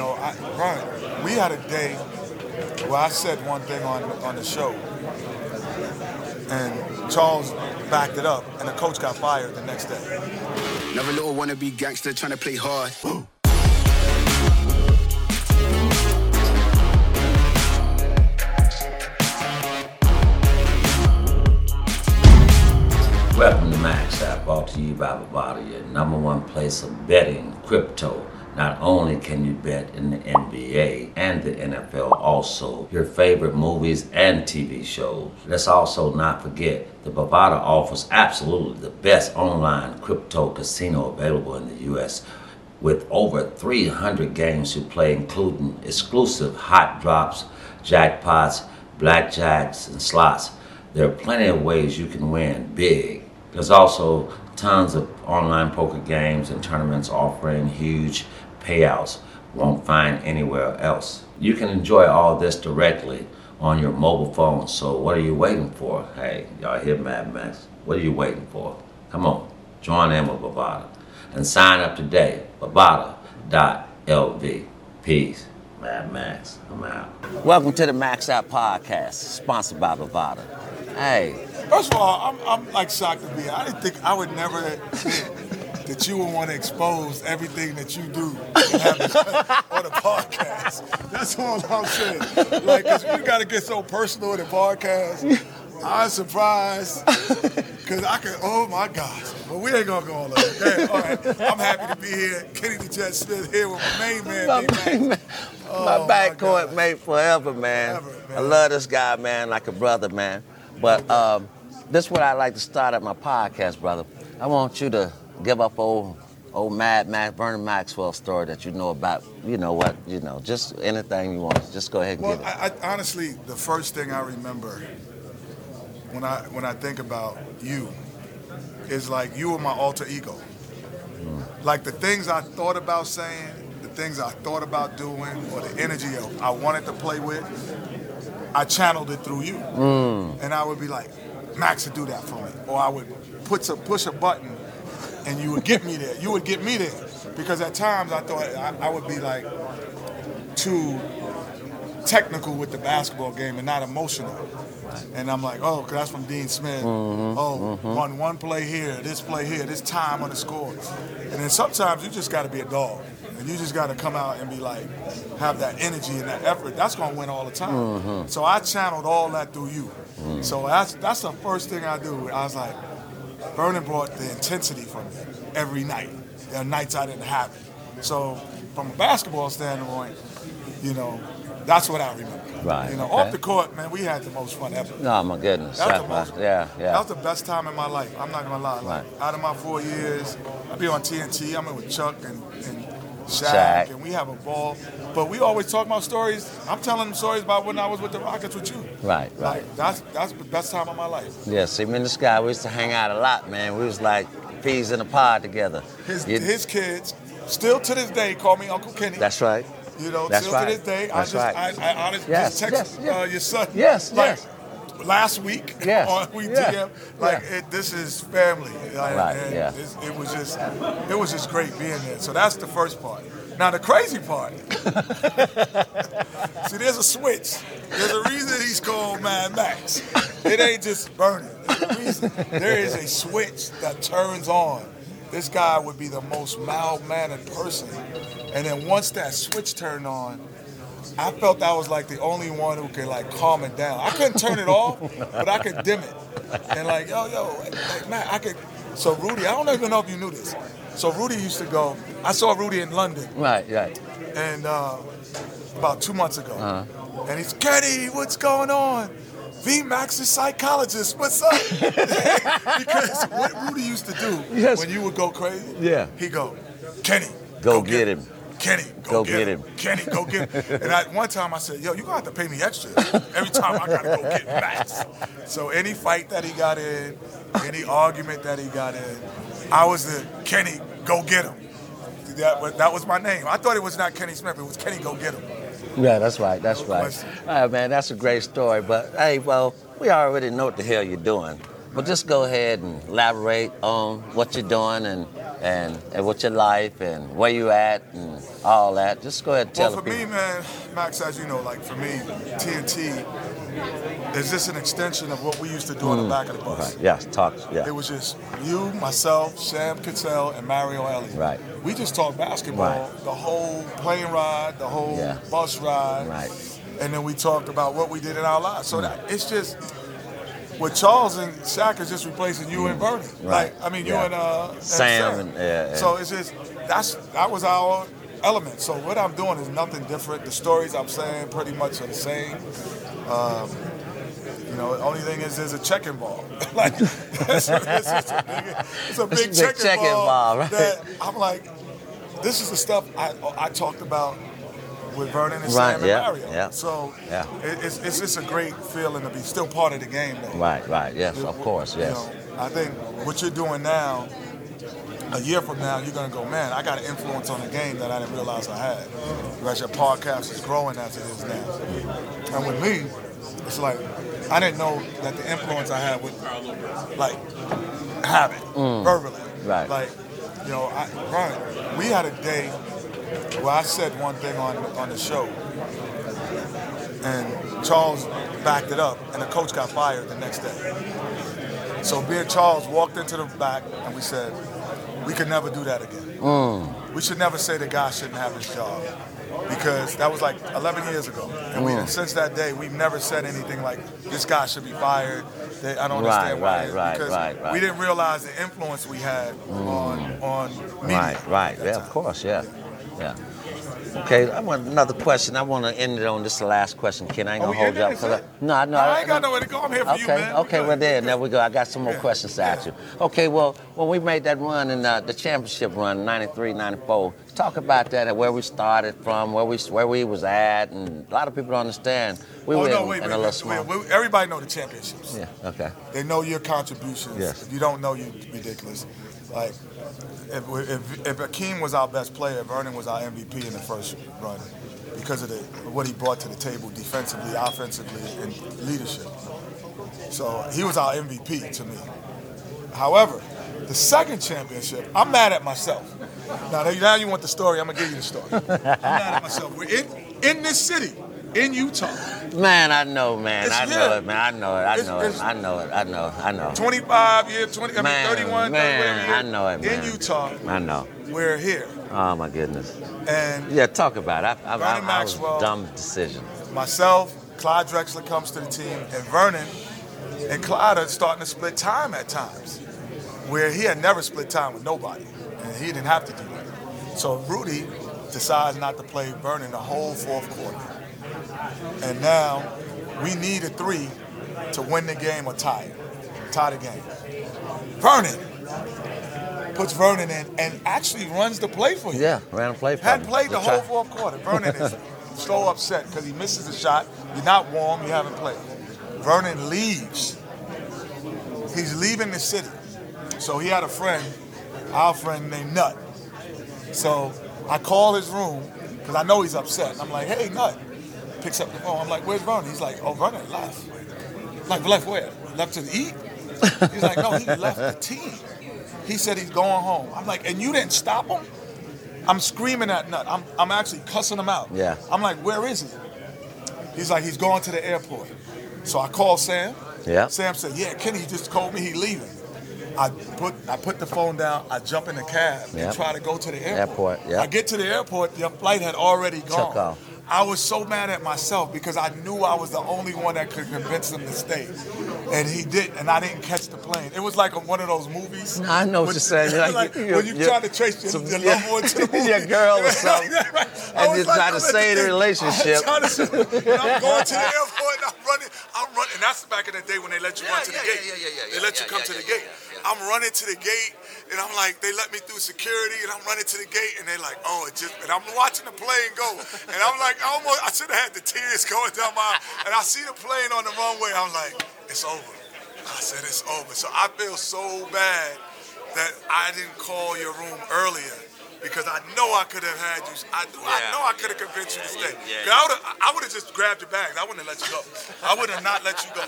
know, I, Brian, we had a day where I said one thing on on the show, and Charles backed it up, and the coach got fired the next day. Another little wannabe gangster trying to play hard. Welcome to Max App, brought to you by Bovada, your number one place of betting crypto. Not only can you bet in the NBA and the NFL, also your favorite movies and TV shows. Let's also not forget the Bovada offers absolutely the best online crypto casino available in the U.S. with over 300 games to play, including exclusive hot drops, jackpots, blackjacks, and slots. There are plenty of ways you can win big. There's also tons of online poker games and tournaments offering huge payouts won't find anywhere else. You can enjoy all this directly on your mobile phone. So what are you waiting for? Hey, y'all hear Mad Max? What are you waiting for? Come on, join in with Bovada and sign up today. Bovada.lv. Peace. Mad Max. I'm out. Welcome to the Max Out Podcast, sponsored by Bovada. Hey, First of all, I'm, I'm like shocked to be. here. I didn't think I would never think that you would want to expose everything that you do and have it on the podcast. That's all I'm saying. Like, cause we got to get so personal in the podcast. I'm surprised because I could. Oh my gosh! But we ain't gonna go all over. Okay, all right. I'm happy to be here. Kenny the Jet Smith here with my main man. my, V-Max. man, Oh, my my backcourt God. mate forever, man. Forever, I man. love this guy, man, like a brother, man. But um, this is what I like to start at my podcast, brother. I want you to give up old old Mad Max, Vernon Maxwell story that you know about. You know what? You know, just anything you want. Just go ahead and Well, give it. I, I, honestly, the first thing I remember when I when I think about you is like you were my alter ego. Mm. Like the things I thought about saying, the things I thought about doing, or the energy I wanted to play with, I channeled it through you, mm. and I would be like, Max would do that for me, or I would put a push a button, and you would get me there. You would get me there because at times I thought I, I would be like too technical with the basketball game and not emotional. And I'm like, oh, 'cause that's from Dean Smith. Mm-hmm. Oh, mm-hmm. one one play here, this play here, this time on the score. And then sometimes you just got to be a dog, and you just got to come out and be like, have that energy and that effort. That's gonna win all the time. Mm-hmm. So I channeled all that through you. Mm. So that's that's the first thing I do. I was like, Vernon brought the intensity from me every night. There are nights I didn't have it. So from a basketball standpoint, you know, that's what I remember. Right, You know, okay. off the court, man, we had the most fun ever. No, my goodness. That was the my- most, yeah, That was the best time in my life. I'm not gonna lie. Like, Right. Out of my four years, I be on TNT. I'm in with Chuck and, and Shaq, Shaq. and we have a ball. But we always talk about stories. I'm telling them stories about when I was with the Rockets with you. Right, right. Like that's that's the best time of my life. Yeah, see, me and this guy, we used to hang out a lot, man. We was like peas in a pod together. His You- his kids still to this day call me Uncle Kenny. That's right. You know, That's still right. to this day, That's I just, right. I, I honestly Yes, just text yes, yes. Uh, your son. Yes, like, yes. Last week Yes, on We yeah, DM, like yeah. it, this is family. Like, Right, yeah. it was just, it was just great being there. So that's the first part. Now the crazy part. See, there's a switch. There's a reason he's called Mad Max. It ain't just burning. There is a switch that turns on. This guy would be the most mild-mannered person, and then once that switch turned on, I felt I was like the only one who could like calm it down. I couldn't turn it off, but I could dim it. And like, yo, yo, like, man, I could. So Rudy, I don't even know if you knew this. So Rudy used to go. I saw Rudy in London, Right, right. and uh, about two months ago, Uh-huh. and he's Kenny, what's going on? V Max is psychologist. What's up? because what Rudy used to do Yes. when you would go crazy, Yeah. he go, Kenny, Go get him. Kenny, go, Go get, get him. him. Kenny, go get him. And I, one time I said, yo, you're gonna have to pay me extra every time I gotta go get Max. So any fight that he got in, any argument that he got in, I was the Kenny, go get him. That, was- that was my name. I thought it was not Kenny Smith, it was Kenny, go get him. Yeah, that's right. That's right. All right, man, that's a great story. But hey, well, we already know what the hell you're doing. But just go ahead and elaborate on what you're doing and and, and with your life and where you at and all that. Just go ahead and tell Well, for me, people. man, Max, as you know, like for me, TNT is just an extension of what we used to do on the back of the bus. Mm. Right. Yes, talk. Yeah. It was just you, myself, Sam Cassell, and Mario Elie. Right. We just talked basketball Right. the whole plane ride, the whole Yeah. bus ride. Right. And then we talked about what we did in our lives. So that it's just with Charles and Shaq is just replacing you and Bernie. Right. Like I mean you and uh and Sam and- yeah, yeah. So it's just that's that was our element. So what I'm doing is nothing different. The stories I'm saying pretty much are the same. Um, you know, the only thing is there's a check involved. like it's, a, it's, a big, it's a big, It's a big check, check involved. involved, right. That I'm like, this is the stuff I I talked about with Vernon and Right, Sam and yeah, Mario. yeah, So yeah. it, it's it's a great feeling to be still part of the game. Though. Right. Right. Yes. Of course. You Yes. know, I think what you're doing now, a year from now, you're gonna go, man, I got an influence on the game that I didn't realize I had. Because your podcast is growing as it is now. And with me, it's like I didn't know that the influence I had would like have it verbally. Mm. Right. Like, you know, I, Brian, we had a day where I said one thing on on the show, and Charles backed it up, and the coach got fired the next day. So me and Charles walked into the back, and we said, we could never do that again. Mm. We should never say the guy shouldn't have his job. Because that was like 11 years ago. And we, mm. since that day, we've never said anything like, this guy should be fired. They, I don't Right, understand why. right, right, because right, right. we didn't realize the influence we had on, mm. on media. Right, right. Yeah, time. of course. Yeah, yeah. Okay, I want another question. I want to end it on this last question. Ken, I ain't Oh, gonna we hold you up. 'cause? I- No, no. I ain't got nowhere to go. I'm here for okay, you, man. We Okay, well there, there we go. I got some more Yeah, questions to ask you. Okay, well, when we made that run in uh, the championship run, 93, 94, talk about that and where we started from, where we where we was at, and a lot of people don't understand. We Oh, were no, in, wait, in wait, a little small. wait. Everybody know the championships. Yeah. Okay. They know your contributions. Yes. If you don't know, you're ridiculous. Like, if, if, if Akeem was our best player, Vernon was our MVP in the first run because of the, what he brought to the table defensively, offensively, and leadership. So he was our MVP to me. However, the second championship, I'm mad at myself. Now, now you want the story, I'm going to give you the story. I'm mad at myself. We're in, in this city, in Utah. Man, I know, man. It's I know it, man. I know it. I It's- know it. I know it. I know it. I know. 25 years, 20, I mean, Man, 31, man, 30, whatever I know it, man. In Utah, I know. we're here. Oh my goodness. And Yeah, talk about it. I, I, I, Vernon I was Maxwell. dumb decision. myself, Clyde Drexler comes to the team, and Vernon and Clyde are starting to split time at times, where he had never split time with nobody, and he didn't have to do that. So Rudy decides not to play Vernon the whole fourth quarter. And now we need a three to win the game or tie it, tie the game. Vernon puts Vernon in and actually runs the play for you. Yeah, ran a play for Hadn't played the try- whole fourth quarter. Vernon is so upset because he misses a shot. You're not warm. You haven't played. Vernon leaves. He's leaving the city. So he had a friend, our friend named Nut. So I call his room because I know he's upset. I'm like, hey, Nut. Picks up the phone. I'm like, where's Vernon? He's like, oh, Vernon left. Like, left where? Left to eat? He's like, no, he left the team. He said he's going home. I'm like, and you didn't stop him? I'm screaming at Nut. I'm, I'm actually cussing him out. Yeah. I'm like, where is he? He's like, he's going to the airport. So I call Sam. Yeah. Sam said, yeah, Kenny just told me he leaving. I put I put the phone down. I jump in the cab Yep. and try to go to the airport. Airport, yeah. I get to the airport. The flight had already gone. Off. I was so mad at myself because I knew I was the only one that could convince him to stay, and he didn't, and I didn't catch the plane. It was like one of those movies. I know what when- you're saying. Like, like you- when you you- try to trace your, some- your yeah. loved one to the movie. Your girl or something. Right. And was you try to I'm save the relationship. I'm, to, and I'm going to the airport and I'm running. I'm running. And that's back in the day when they let you run to the yeah, gate. yeah, yeah, yeah, they yeah, let you come yeah, to the yeah, gate. yeah, yeah. I'm running to the gate, and I'm like, they let me through security, and I'm running to the gate, and they're like, oh, it just. And I'm watching the plane go, and I'm like, I almost, I should have had the tears going down my, and I see the plane on the runway. I'm like, it's over. I said it's over. So I feel so bad that I didn't call your room earlier because I know I could have had you. I, knew- I know I could have convinced you to stay. yeah, 'Cause I would have, I would have just grabbed your bags. I wouldn't have let you go. I would have not let you go.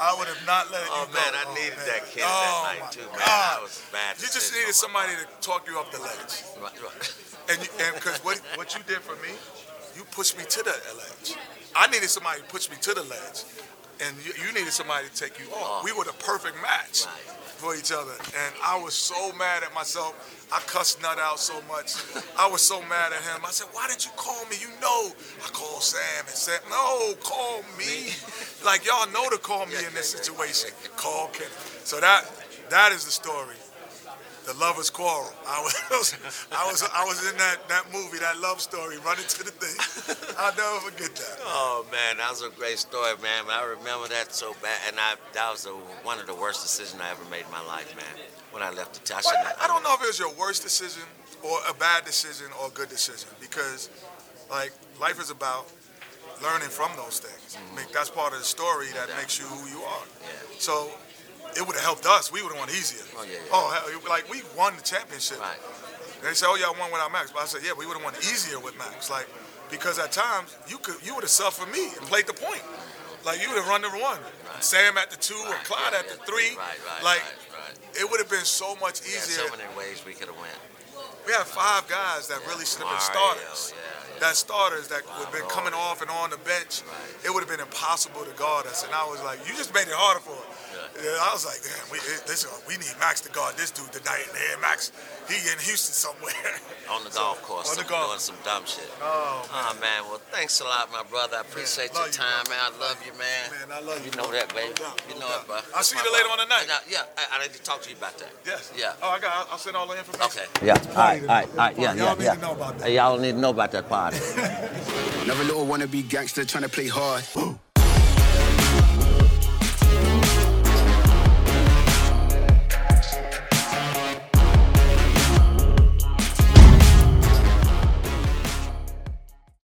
I would have not let Oh, you go. Oh man, I oh, needed man. that kid oh, that night, too, man. God. That was bad You just needed somebody to talk you up the ledge. Right, right. And because what what you did for me, you pushed me to the ledge. I needed somebody to push me to the ledge, and you, you needed somebody to take you off. We were the perfect match Right. For each other, and I was so mad at myself. I cussed Nut out so much. I was so mad at him. I said, "Why didn't you call me? You know, I called Sam and said, no, call me. like y'all know to call me in this situation. Call Kenny. So that that is the story the lovers quarrel. I was, I was, I was in that, that movie, that love story, running to the thing. I'll never forget that. Oh man, that was a great story, man. I remember that so bad, and I that was a, one of the worst decisions I ever made in my life, man. When I left the town, Well, I, I don't know if it was your worst decision or a bad decision or a good decision because, like, life is about learning from those things. Mm-hmm. I mean, that's part of the story that makes you who you are. Yeah. So it would have helped us. We would have won easier. Oh, yeah, yeah. Oh, hell, like we won the championship. Right. They say, "Oh, y'all won without Max," but I said, "Yeah, we would have won easier with Max." Like, because at times you could, you would have suffered me and played the point. Like you would have run the one, Sam at the two or Clyde yeah, at the three. Right, right, like right, right. it would have been so much easier. so many ways we could have went. we had five guys that really should have been starters. That starters that would have been coming off and on the bench. Right. It would have been impossible to guard us. And I was like, you just made it harder for us. Yeah, I was like, damn, we, this, uh, we need Max to guard this dude tonight. And here, Max, he in Houston somewhere. On the golf course, on the golf- doing some dumb shit. Oh, Oh man, well thanks a lot, my brother. I appreciate love your time, bro. man. I love you, man. Man, I love you, You know bro. that, baby. No doubt, you know doubt. it, bro. I'll see you later brother. on tonight. And I- yeah, I, I need to talk to you about that. Yes. Yeah. Oh, I got. I'll send all the information. Okay. Yeah, all right, all right, all right, yeah, Y'all yeah, need yeah. to know about that. Y'all need to know about that party. Another little wannabe gangster trying to play hard.